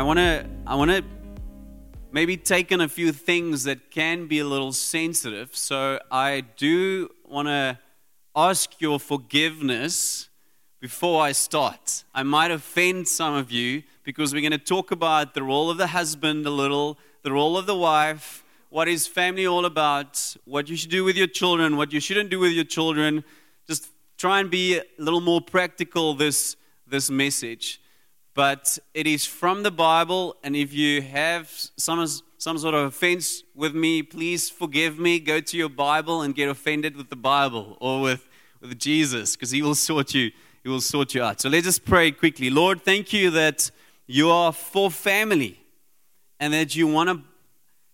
I want to I want to maybe take in a few things that can be a little sensitive. So I do want to ask your forgiveness before I start. I might offend some of you because we're going to talk about the role of the husband a little, the role of the wife, what is family all about, what you should do with your children, what you shouldn't do with your children. Just try and be a little more practical this this message but it is from the Bible. And if you have some, some sort of offense with me, please forgive me. Go to your Bible and get offended with the Bible or with, with Jesus, because He will sort you. He will sort you out. So let's just pray quickly. Lord, thank you that you are for family, and that you want to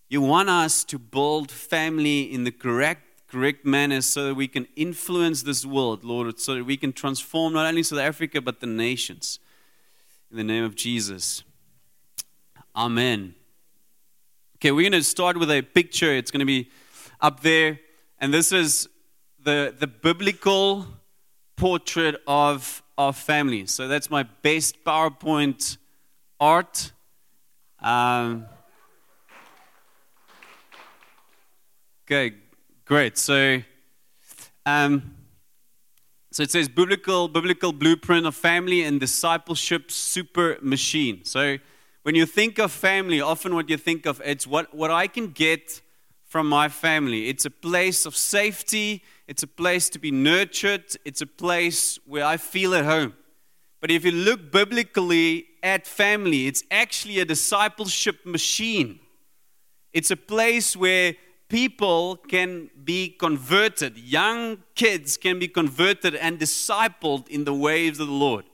you want us to build family in the correct correct manner so that we can influence this world, Lord, so that we can transform not only South Africa but the nations. In the name of Jesus. Amen. Okay, we're going to start with a picture. It's going to be up there. And this is the, the biblical portrait of our family. So that's my best PowerPoint art. Um, okay, great. So, um, so it says biblical, biblical blueprint of family and discipleship super machine. So when you think of family, often what you think of it's what, what I can get from my family. It's a place of safety, it's a place to be nurtured, it's a place where I feel at home. But if you look biblically at family, it's actually a discipleship machine. It's a place where people can be converted, young kids can be converted and discipled in the ways of the Lord.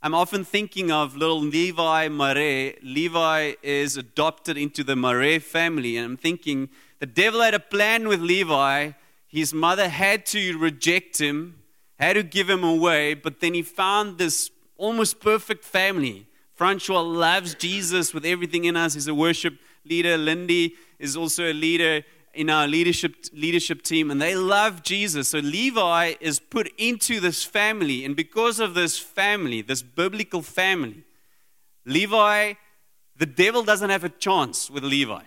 I'm often thinking of little Levi Mare. Levi is adopted into the Mare family, and I'm thinking the devil had a plan with Levi. His mother had to reject him, had to give him away, but then he found this almost perfect family. Francois loves Jesus with everything in us. He's a worship leader. Lindy is also a leader in our leadership, leadership team, and they love Jesus. So Levi is put into this family, and because of this family, this biblical family, Levi, the devil doesn't have a chance with Levi.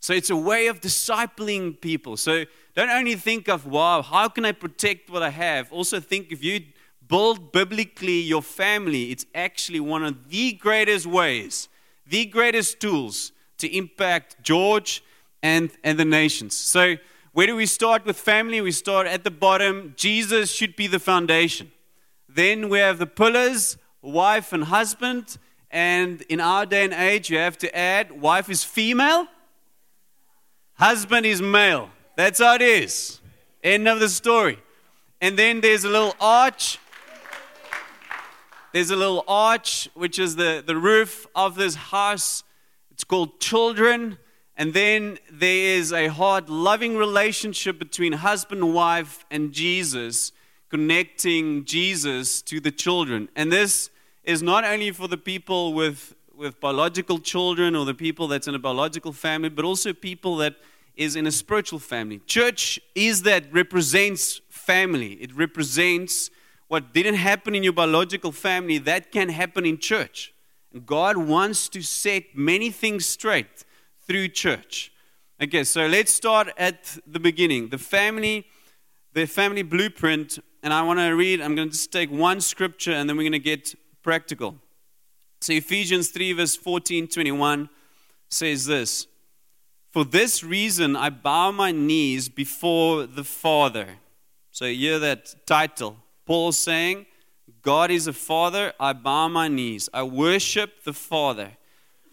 So it's a way of discipling people. So don't only think of, wow, how can I protect what I have? Also think if you build biblically your family, it's actually one of the greatest ways, the greatest tools to impact George and, and the nations. So, where do we start with family? We start at the bottom. Jesus should be the foundation. Then we have the pillars, wife and husband. And in our day and age, you have to add wife is female, husband is male. That's how it is. End of the story. And then there's a little arch. There's a little arch, which is the, the roof of this house. It's called children. And then there is a hard, loving relationship between husband wife and Jesus, connecting Jesus to the children. And this is not only for the people with, with biological children or the people that's in a biological family, but also people that is in a spiritual family. Church is that represents family. It represents what didn't happen in your biological family, that can happen in church. And God wants to set many things straight through church. Okay, so let's start at the beginning. The family, the family blueprint, and I want to read, I'm going to just take one scripture and then we're going to get practical. So Ephesians 3, verse 14, 21 says this For this reason I bow my knees before the Father. So hear that title. Paul saying, God is a father, I bow my knees. I worship the Father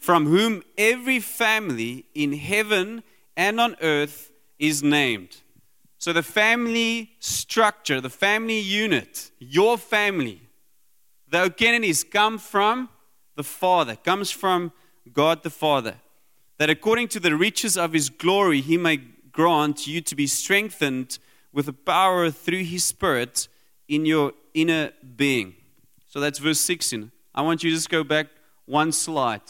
from whom every family in heaven and on earth is named. So, the family structure, the family unit, your family, the O'Kennedys come from the Father, comes from God the Father. That according to the riches of his glory, he may grant you to be strengthened with the power through his Spirit in your inner being. So that's verse 16. I want you to just go back one slide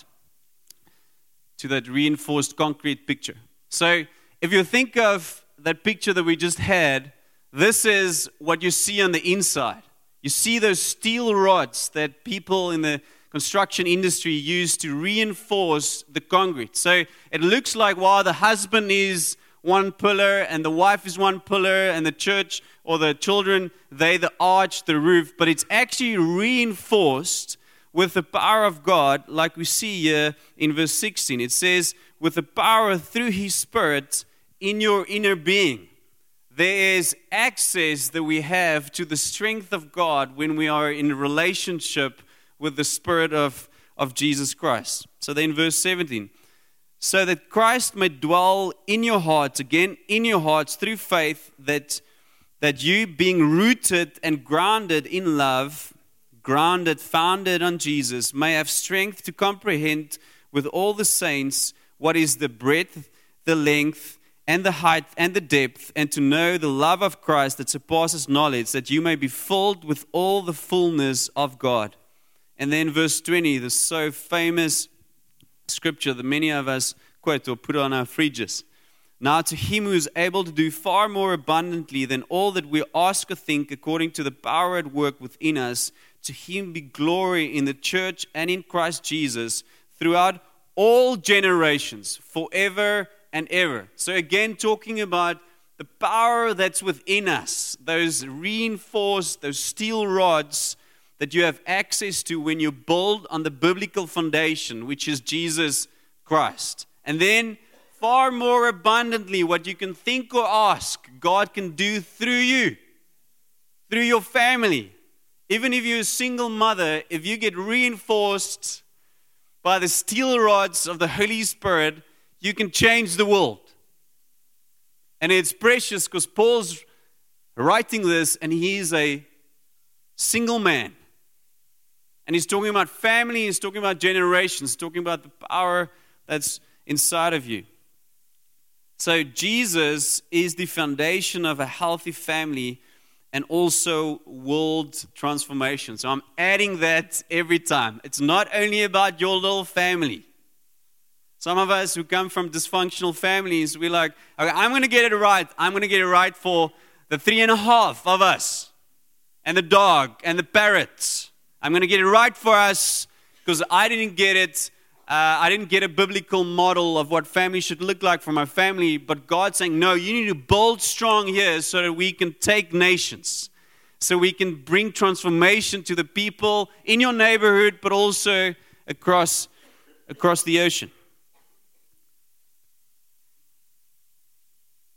to that reinforced concrete picture. So, if you think of that picture that we just had, this is what you see on the inside. You see those steel rods that people in the construction industry used to reinforce the concrete. So it looks like while the husband is one pillar and the wife is one pillar and the church or the children, they the arch, the roof, but it's actually reinforced with the power of God, like we see here in verse 16. It says, with the power through his spirit in your inner being. There is access that we have to the strength of God when we are in relationship with the Spirit of, of Jesus Christ. So then, verse 17 so that Christ may dwell in your hearts, again, in your hearts through faith, that, that you, being rooted and grounded in love, grounded, founded on Jesus, may have strength to comprehend with all the saints what is the breadth, the length, and the height and the depth, and to know the love of Christ that surpasses knowledge, that you may be filled with all the fullness of God. And then verse 20, the so famous scripture that many of us quote or put on our fridges. Now, to him who is able to do far more abundantly than all that we ask or think, according to the power at work within us, to him be glory in the church and in Christ Jesus throughout all generations, forever and ever. So, again, talking about the power that's within us, those reinforced, those steel rods that you have access to when you build on the biblical foundation, which is Jesus Christ. And then, far more abundantly, what you can think or ask, God can do through you, through your family. Even if you're a single mother, if you get reinforced by the steel rods of the Holy Spirit, you can change the world. And it's precious because Paul's writing this and he's a single man. And he's talking about family, he's talking about generations, talking about the power that's inside of you. So, Jesus is the foundation of a healthy family and also world transformation. So, I'm adding that every time. It's not only about your little family. Some of us who come from dysfunctional families, we're like, okay, I'm going to get it right. I'm going to get it right for the three and a half of us, and the dog, and the parrots I'm going to get it right for us because I didn't get it. Uh, I didn't get a biblical model of what family should look like for my family, but God's saying, no, you need to build strong here so that we can take nations, so we can bring transformation to the people in your neighborhood, but also across, across the ocean.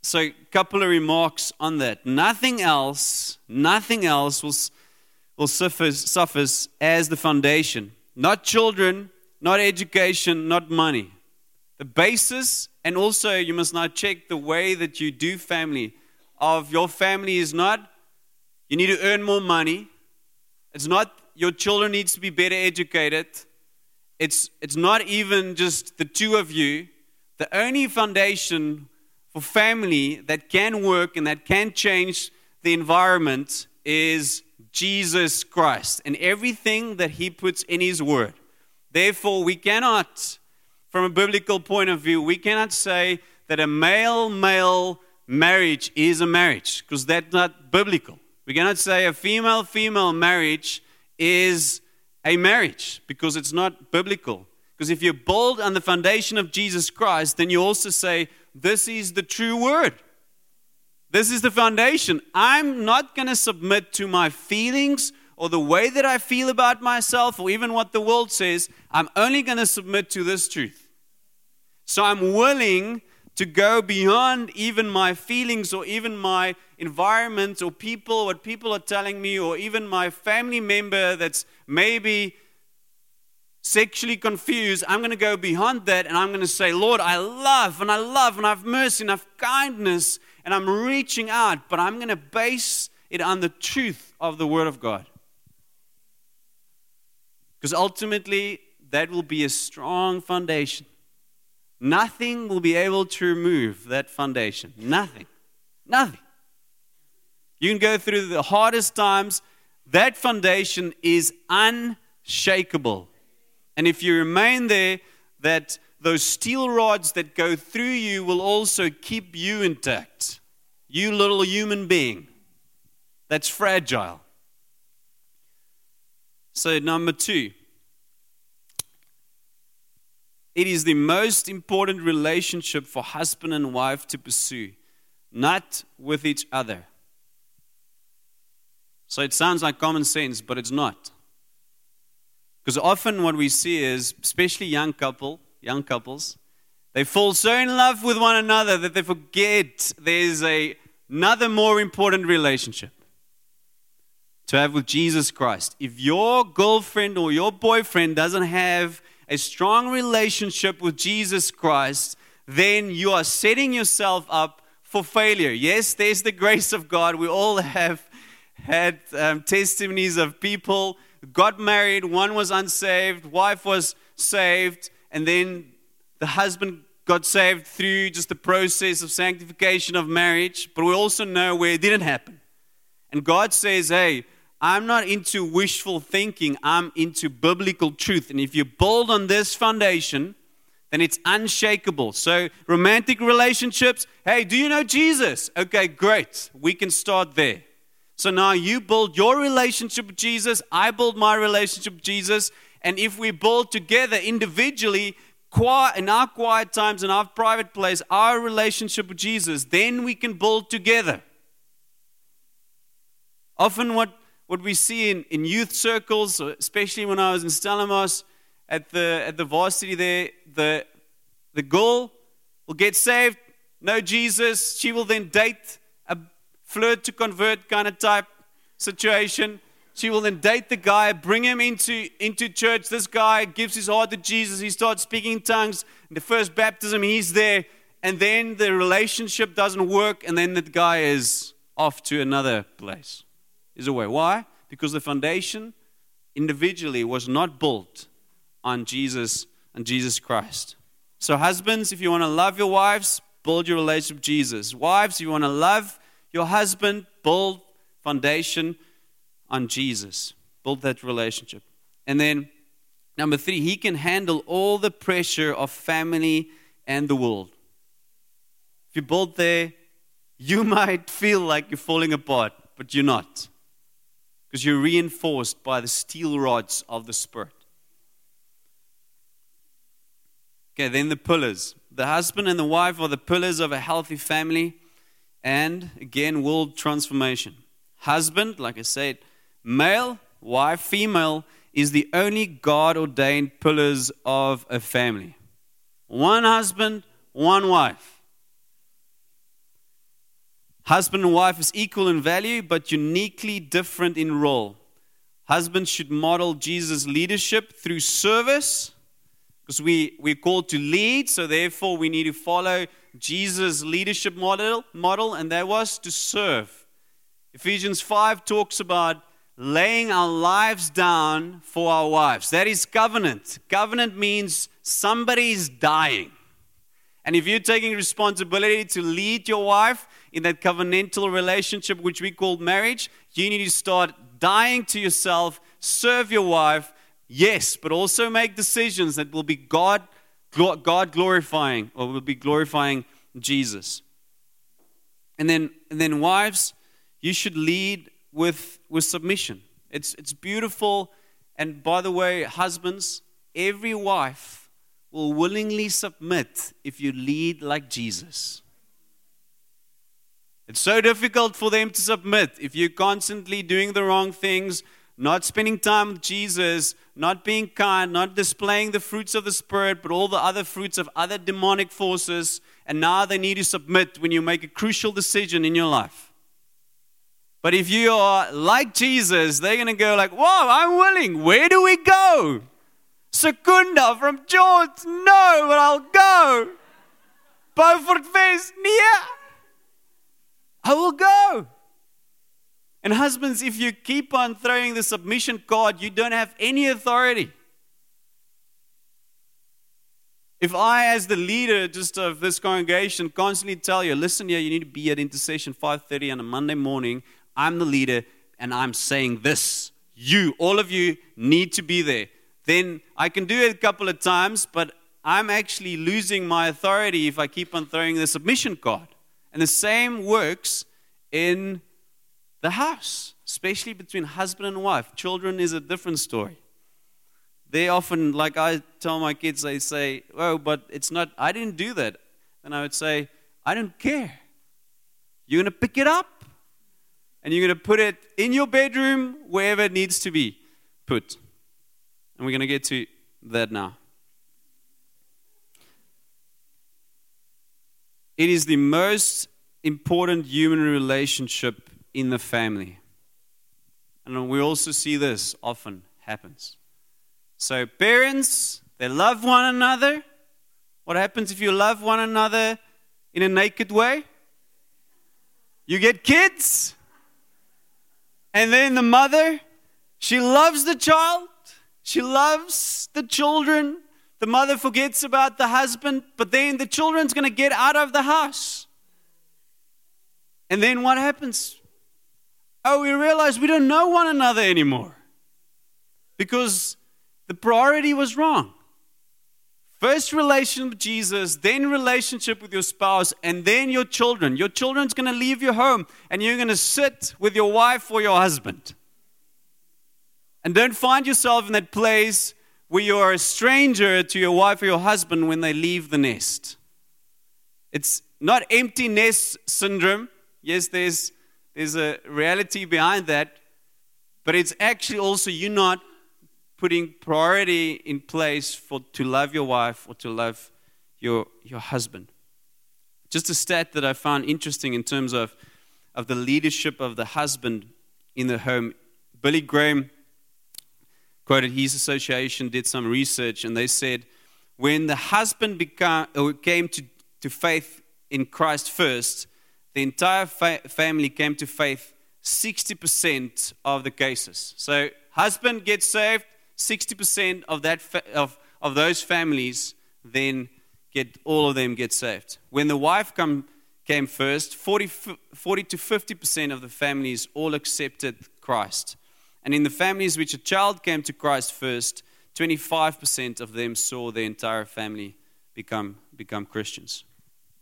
So, a couple of remarks on that. Nothing else, nothing else will will suffers, suffers as the foundation. Not children, not education, not money. The basis, and also you must now check the way that you do family of your family is not you need to earn more money. It's not your children needs to be better educated. It's, it's not even just the two of you. The only foundation for family that can work and that can change the environment is Jesus Christ and everything that he puts in his word. Therefore, we cannot, from a biblical point of view, we cannot say that a male male marriage is a marriage because that's not biblical. We cannot say a female female marriage is a marriage because it's not biblical. Because if you build on the foundation of Jesus Christ, then you also say, This is the true word. This is the foundation. I'm not going to submit to my feelings or the way that I feel about myself or even what the world says. I'm only going to submit to this truth. So I'm willing to go beyond even my feelings or even my environment or people, what people are telling me, or even my family member that's maybe sexually confused. I'm going to go beyond that and I'm going to say, Lord, I love and I love and I have mercy and I have kindness and I'm reaching out, but I'm going to base it on the truth of the Word of God. Because ultimately, that will be a strong foundation. Nothing will be able to remove that foundation. Nothing. Nothing. You can go through the hardest times, that foundation is unshakable. And if you remain there, that those steel rods that go through you will also keep you intact. You little human being that's fragile. So, number two, It is the most important relationship for husband and wife to pursue, not with each other. So it sounds like common sense, but it's not. Because often what we see is, especially young couple, young couples, they fall so in love with one another that they forget there's a, another more important relationship to have with Jesus Christ. If your girlfriend or your boyfriend doesn't have a strong relationship with Jesus Christ, then you are setting yourself up for failure. Yes, there's the grace of God. We all have had um, testimonies of people got married, one was unsaved, wife was saved, and then the husband got saved through just the process of sanctification of marriage. But we also know where it didn't happen. And God says, hey, I'm not into wishful thinking, I'm into biblical truth. And if you build on this foundation, then it's unshakable. So, romantic relationships, hey, do you know Jesus? Okay, great. We can start there. So now you build your relationship with Jesus, I build my relationship with Jesus, and if we build together individually, quiet, in our quiet times, in our private place, our relationship with Jesus, then we can build together. Often, what what we see in, in youth circles, especially when I was in Stellenbosch at the, at the varsity there, the, the girl will get saved, know Jesus. She will then date a flirt to convert kind of type situation. She will then date the guy, bring him into, into church. This guy gives his heart to Jesus. He starts speaking in tongues. In the first baptism, he's there. And then the relationship doesn't work. And then the guy is off to another place is away. Why? Because the foundation individually was not built on Jesus and Jesus Christ. So, husbands, if you want to love your wives, build your relationship with Jesus. Wives, if you want to love your husband, build foundation on Jesus. Build that relationship. And then, number three, he can handle all the pressure of family and the world. If you build there, you might feel like you're falling apart, but you're not because you're reinforced by the steel rods of the Spirit. Okay, then the pillars. The husband and the wife are the pillars of a healthy family and, again, world transformation. Husband, like I said, male, wife, female, is the only God ordained pillars of a family. One husband, one wife. Husband and wife is equal in value, but uniquely different in role. Husbands should model Jesus' leadership through service, because we, we're called to lead, so therefore we need to follow Jesus' leadership model, model, and that was to serve. Ephesians 5 talks about laying our lives down for our wives. That is covenant. Covenant means somebody's dying. And if you're taking responsibility to lead your wife, in that covenantal relationship, which we call marriage, you need to start dying to yourself, serve your wife, yes, but also make decisions that will be God, God glorifying or will be glorifying Jesus. And then, and then wives, you should lead with, with submission. It's, it's beautiful. And by the way, husbands, every wife will willingly submit if you lead like Jesus. It's so difficult for them to submit if you're constantly doing the wrong things, not spending time with Jesus, not being kind, not displaying the fruits of the Spirit, but all the other fruits of other demonic forces. And now they need to submit when you make a crucial decision in your life. But if you are like Jesus, they're going to go like, "Wow, I'm willing. Where do we go?" Secunda from George. No, but I'll go. Beaufort West. Yeah. I will go. And husbands, if you keep on throwing the submission card, you don't have any authority. If I, as the leader just of this congregation, constantly tell you, listen here, you need to be at intercession 5:30 on a Monday morning. I'm the leader, and I'm saying this. You, all of you, need to be there. Then I can do it a couple of times, but I'm actually losing my authority if I keep on throwing the submission card. And the same works in the house, especially between husband and wife. Children is a different story. they often, like I tell my kids, they say, Oh, but it's not, I didn't do that. And I would say, I don't care. You're going to pick it up and you're going to put it in your bedroom, wherever it needs to be put. And we're going to get to that now. It is the most important human relationship in the family. And we also see this often happens. So, parents, they love one another. What happens if you love one another in a naked way? You get kids. And then the mother, she loves the child, she loves the children. The mother forgets about the husband, but then the children's going to get out of the house. And then what happens? Oh, we realize we don't know one another anymore because the priority was wrong. First relation with Jesus, then relationship with your spouse, and then your children. Your children's going to leave your home and you're going to sit with your wife or your husband. And don't find yourself in that place where you're a stranger to your wife or your husband when they leave the nest. It's not empty nest syndrome. Yes, there's, there's a reality behind that, but it's actually also you not putting priority in place for to love your wife or to love your, your husband. Just a stat that I found interesting in terms of, of the leadership of the husband in the home. Billy Graham quoted his association, did some research, and they said when the husband became, uh, came to, to faith in Christ first, the entire fa- family came to faith 60% of the cases. So, husband gets saved, 60% of, that fa- of, of those families then get all of them get saved. When the wife come, came first, 40, 40 to 50% of the families all accepted Christ. And in the families which a child came to Christ first, 25% of them saw their entire family become, become Christians.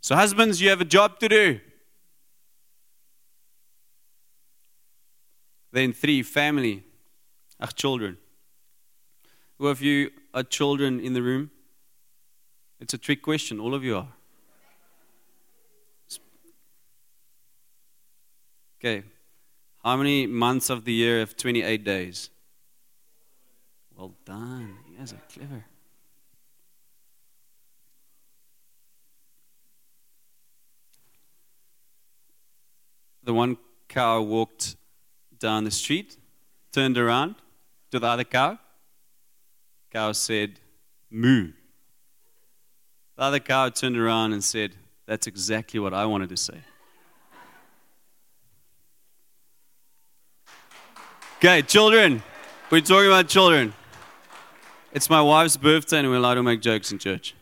So, husbands, you have a job to do. Then, three, family. Ach, children. Who of you are children in the room? It's a trick question. All of you are. Okay. How many months of the year have 28 days? Well done. You guys are clever. The one cow walked down the street, turned around to the other cow cow said, Moo. The other cow turned around and said, That's exactly what I wanted to say. Okay, children. We're talking about children. It's my wife's birthday, and we're allowed to make jokes in church.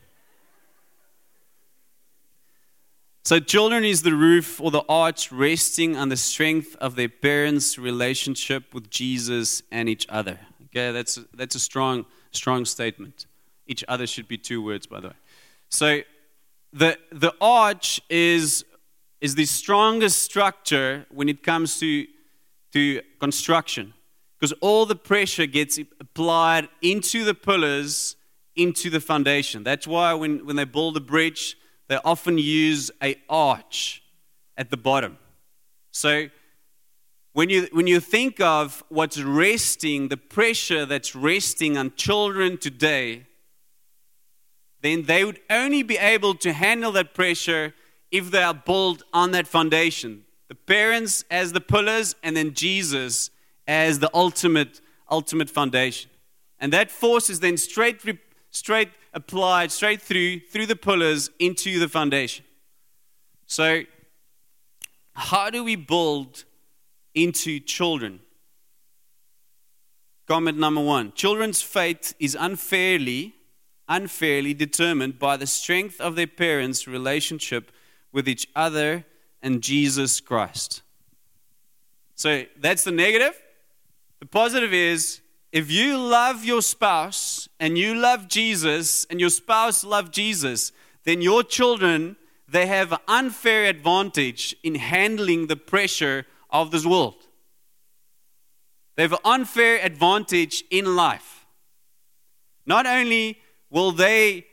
So, children is the roof or the arch resting on the strength of their parents' relationship with Jesus and each other. Okay, that's, that's a strong Strong statement. Each other should be two words, by the way. So the, the arch is, is the strongest structure when it comes to, to construction because all the pressure gets applied into the pillars, into the foundation. That's why when, when they build a bridge, they often use a arch at the bottom. So when you, when you think of what's resting, the pressure that's resting on children today, then they would only be able to handle that pressure if they are built on that foundation. The parents as the pillars, and then Jesus as the ultimate, ultimate foundation. And that force is then straight, straight applied, straight through, through the pillars into the foundation. So, how do we build into children. Comment number one Children's fate is unfairly, unfairly determined by the strength of their parents' relationship with each other and Jesus Christ. So that's the negative. The positive is if you love your spouse and you love Jesus and your spouse love Jesus, then your children they have unfair advantage in handling the pressure of this world. They have an unfair advantage in life. not only will they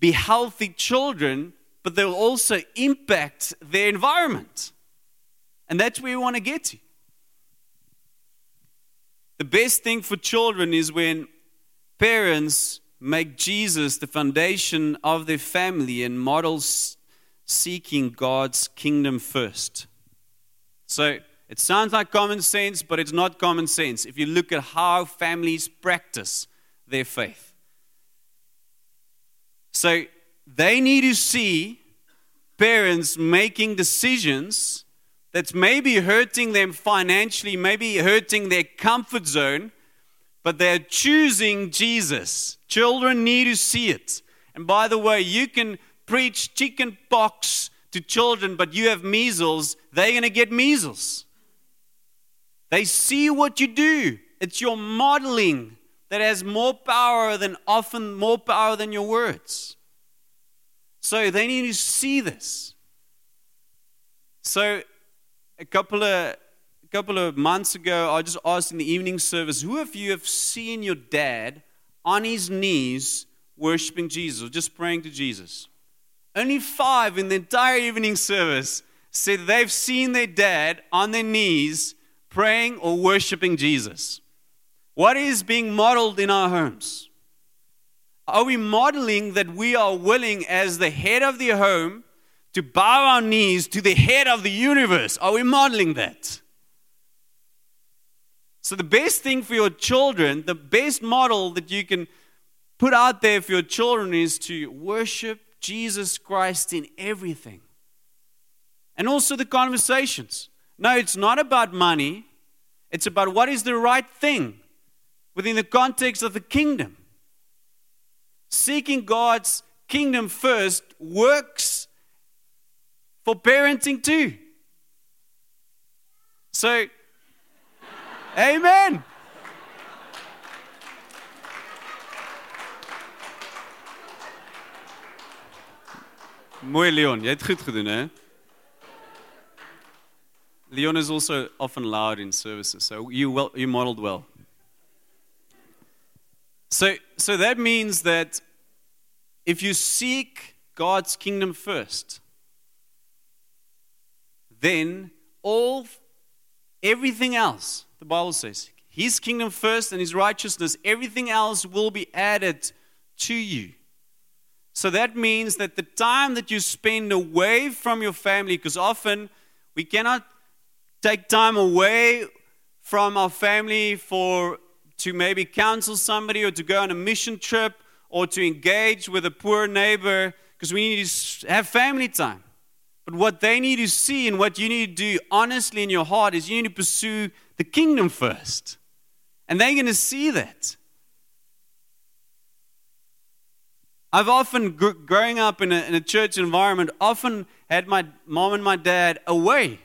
be healthy children, but they'll also impact their environment. And that's where we want to get to. The best thing for children is when parents make Jesus the foundation of their family and models seeking God's kingdom first. So it sounds like common sense, but it's not common sense if you look at how families practice their faith. So they need to see parents making decisions that's maybe hurting them financially, maybe hurting their comfort zone, but they're choosing Jesus. Children need to see it. And by the way, you can preach chicken pox to children, but you have measles, they're going to get measles. They see what you do. It's your modeling that has more power than often more power than your words. So they need to see this. So a couple of a couple of months ago, I just asked in the evening service, who of you have seen your dad on his knees worshiping Jesus or just praying to Jesus? Only five in the entire evening service said they've seen their dad on their knees praying or worshiping Jesus. What is being modeled in our homes? Are we modeling that we are willing, as the head of the home, to bow our knees to the head of the universe. Are we modeling that? So, the best thing for your children, the best model that you can put out there for your children is to worship Jesus Christ in everything. And also the conversations. No, it's not about money, it's about what is the right thing within the context of the kingdom. Seeking God's kingdom first works for parenting too. So, amen. Mooi Leon, jy het goed gedoen hè. Leon is also often loud in services, so you well, you modeled well. So so that means that if you seek God's kingdom first, then all everything else, the Bible says, his kingdom first and his righteousness, everything else will be added to you. So that means that the time that you spend away from your family, because often we cannot take time away from our family for to maybe counsel somebody or to go on a mission trip or to engage with a poor neighbor because we need to have family time. But what they need to see and what you need to do honestly in your heart is you need to pursue the kingdom first. And they're going to see that. I've often, growing up in a, in a church environment, often had my mom and my dad away,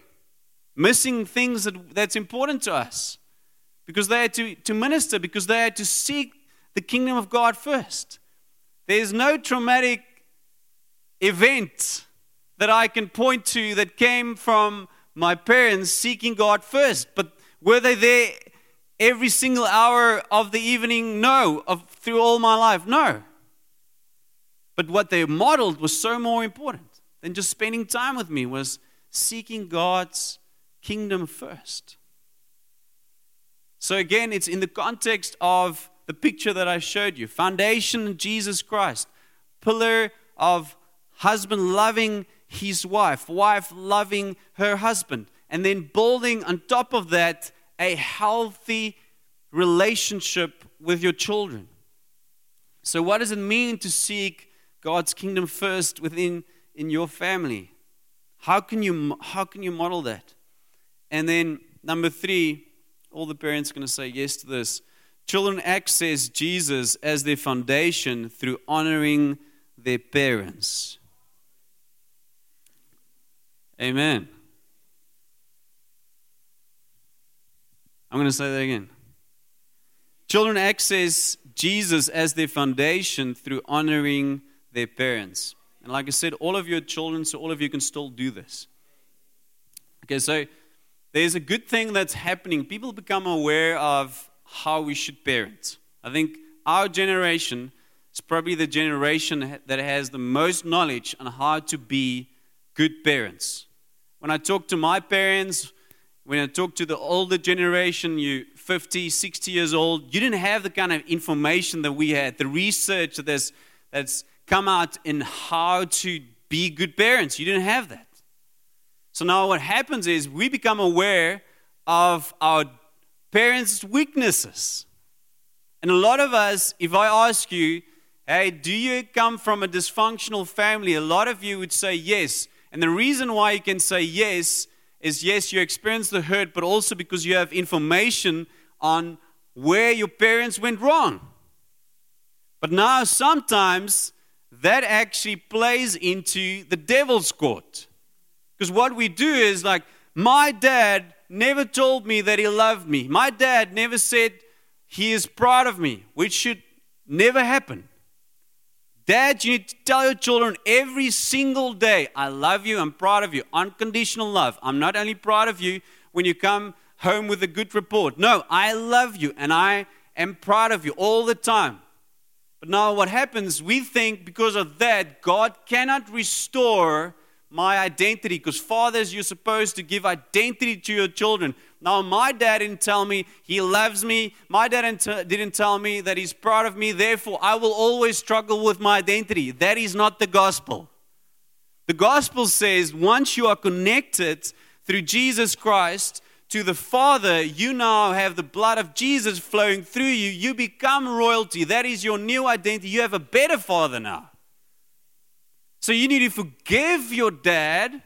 missing things that, that's important to us because they had to, to minister, because they had to seek the kingdom of God first. There's no traumatic event that I can point to that came from my parents seeking God first. But were they there every single hour of the evening? No. Of, through all my life? No. But what they modeled was so more important than just spending time with me, was seeking God's kingdom first. So again, it's in the context of the picture that I showed you foundation, in Jesus Christ, pillar of husband loving his wife, wife loving her husband, and then building on top of that a healthy relationship with your children. So, what does it mean to seek God's kingdom first within in your family? How can you how can you model that? And then number three, all the parents are going to say yes to this. Children access Jesus as their foundation through honoring their parents. Amen. I'm going to say that again. Children access Jesus as their foundation through honoring their parents. And like I said, all of your children, so all of you can still do this. Okay, so there's a good thing that's happening. People become aware of how we should parent. I think our generation is probably the generation that has the most knowledge on how to be good parents. When I talk to my parents, when I talk to the older generation, you 50, 60 years old, you didn't have the kind of information that we had, the research that's, that's come out in how to be good parents. You didn't have that. So now what happens is we become aware of our parents' weaknesses. And a lot of us, if I ask you, hey, do you come from a dysfunctional family? A lot of you would say yes. And the reason why you can say yes is yes, you experience the hurt, but also because you have information on where your parents went wrong. But now sometimes that actually plays into the devil's court. Because what we do is like, my dad never told me that he loved me. My dad never said he is proud of me, which should never happen. Dad, you need to tell your children every single day, I love you, I'm proud of you. Unconditional love. I'm not only proud of you when you come home with a good report. No, I love you and I am proud of you all the time. But now what happens, we think because of that, God cannot restore my identity because fathers, you're supposed to give identity to your children. Now, my dad didn't tell me he loves me. My dad didn't tell me that he's proud of me. Therefore, I will always struggle with my identity. That is not the gospel. The gospel says once you are connected through Jesus Christ to the Father, you now have the blood of Jesus flowing through you. You become royalty. That is your new identity. You have a better Father now. So you need to forgive your dad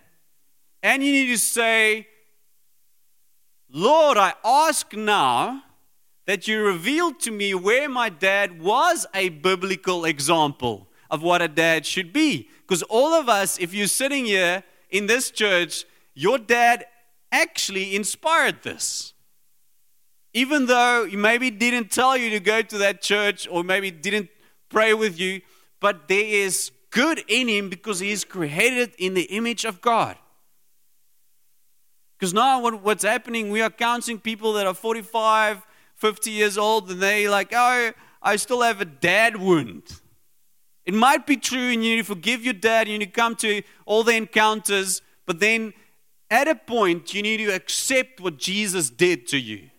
and you need to say, Lord, I ask now that you reveal to me where my dad was a biblical example of what a dad should be. Because all of us, if you're sitting here in this church, your dad actually inspired this. Even though he maybe didn't tell you to go to that church or maybe didn't pray with you, but there is good in him because he is created in the image of God. Because now what, what's happening, we are counting people that are 45, 50 years old, and they like, oh, I still have a dad wound. It might be true, and you forgive your dad, and you come to all the encounters, but then at a point, you need to accept what Jesus did to you.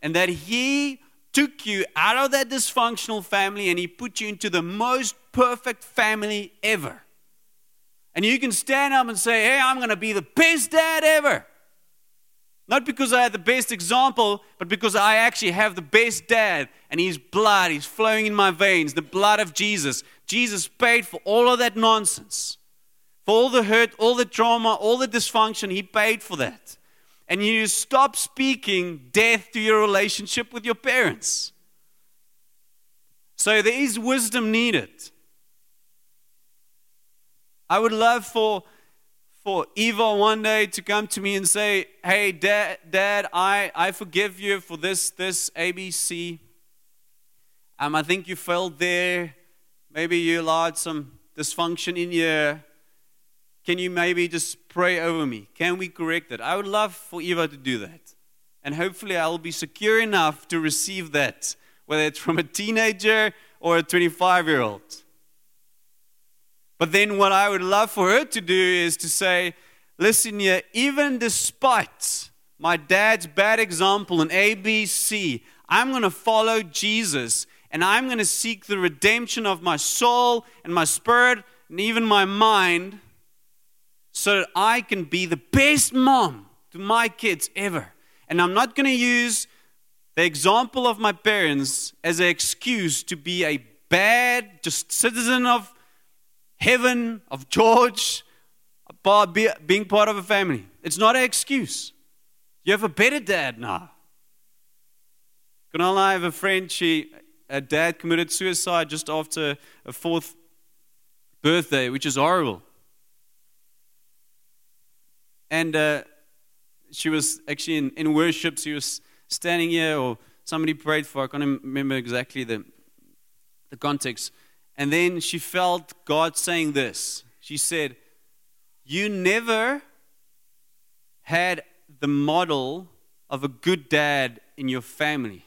And that he took you out of that dysfunctional family and he put you into the most perfect family ever. And you can stand up and say, Hey, I'm going to be the best dad ever. Not because I had the best example, but because I actually have the best dad and his blood is flowing in my veins, the blood of Jesus. Jesus paid for all of that nonsense, for all the hurt, all the trauma, all the dysfunction. He paid for that. And you stop speaking death to your relationship with your parents. So there is wisdom needed. I would love for, for Eva one day to come to me and say, Hey, Dad, Dad I, I forgive you for this, this ABC. Um, I think you failed there. Maybe you allowed some dysfunction in here. Can you maybe just pray over me? Can we correct it? I would love for Eva to do that. And hopefully, I'll be secure enough to receive that, whether it's from a teenager or a 25 year old. But then, what I would love for her to do is to say, listen here, even despite my dad's bad example in ABC, I'm going to follow Jesus and I'm going to seek the redemption of my soul and my spirit and even my mind so that I can be the best mom to my kids ever. And I'm not going to use the example of my parents as an excuse to be a bad, just citizen of heaven, of George, being part of a family. It's not an excuse. You have a better dad now. Can I have a friend, she, a dad committed suicide just after a fourth birthday, which is horrible. And uh, she was actually in, in worship, she was standing here, or somebody prayed for her. I can't remember exactly the, the context. And then she felt God saying this. She said, You never had the model of a good dad in your family,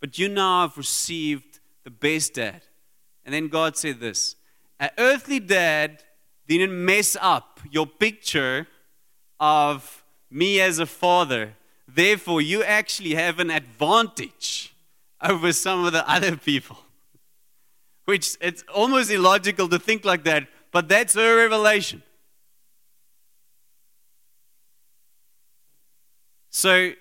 but you now have received the best dad. And then God said this An earthly dad didn't mess up your picture of me as a father. Therefore, you actually have an advantage over some of the other people. Which it's almost illogical to think like that, but that's her revelation. So,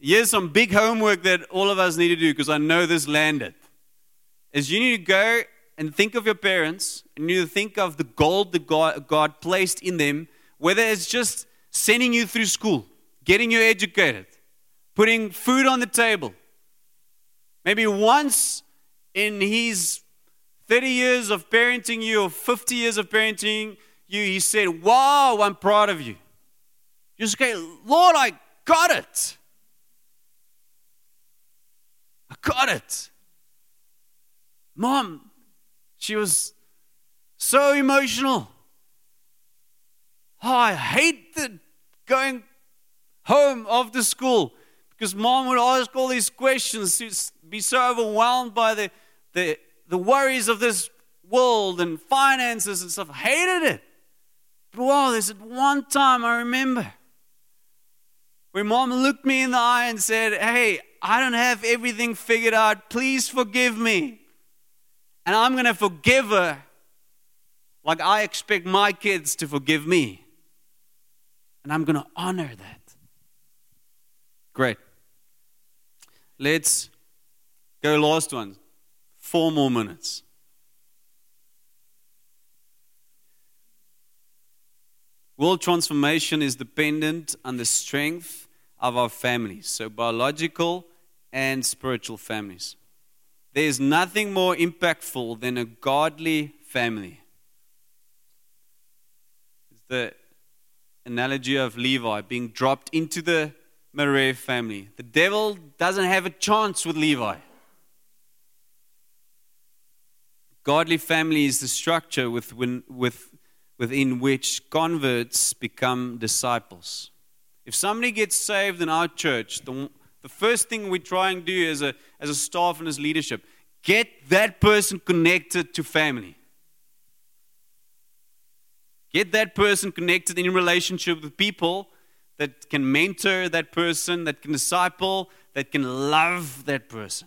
here's some big homework that all of us need to do because I know this landed. Is you need to go and think of your parents, and you need to think of the gold that God, God placed in them, whether it's just sending you through school, getting you educated, putting food on the table. Maybe once in his 30 years of parenting you or 50 years of parenting you, he said, Wow, I'm proud of you. You just go, Lord, I got it. I got it. Mom, she was so emotional. Oh, I hate the going home after school because mom would ask all these questions, She'd be so overwhelmed by the, the, the worries of this world and finances and stuff. Hated it. But wow, there's one time I remember where mom looked me in the eye and said, Hey, I don't have everything figured out. Please forgive me. And I'm going to forgive her like I expect my kids to forgive me. And I'm going to honor that. Great. Let's go last one. Four more minutes. World transformation is dependent on the strength of our families, so biological and spiritual families. There is nothing more impactful than a godly family. It's the analogy of Levi being dropped into the Merari family. The devil doesn't have a chance with Levi. Godly family is the structure with, with, within which converts become disciples. If somebody gets saved in our church, the, the first thing we try and do as a, as a staff and as leadership, get that person connected to family. Get that person connected in relationship with people that can mentor that person, that can disciple, that can love that person.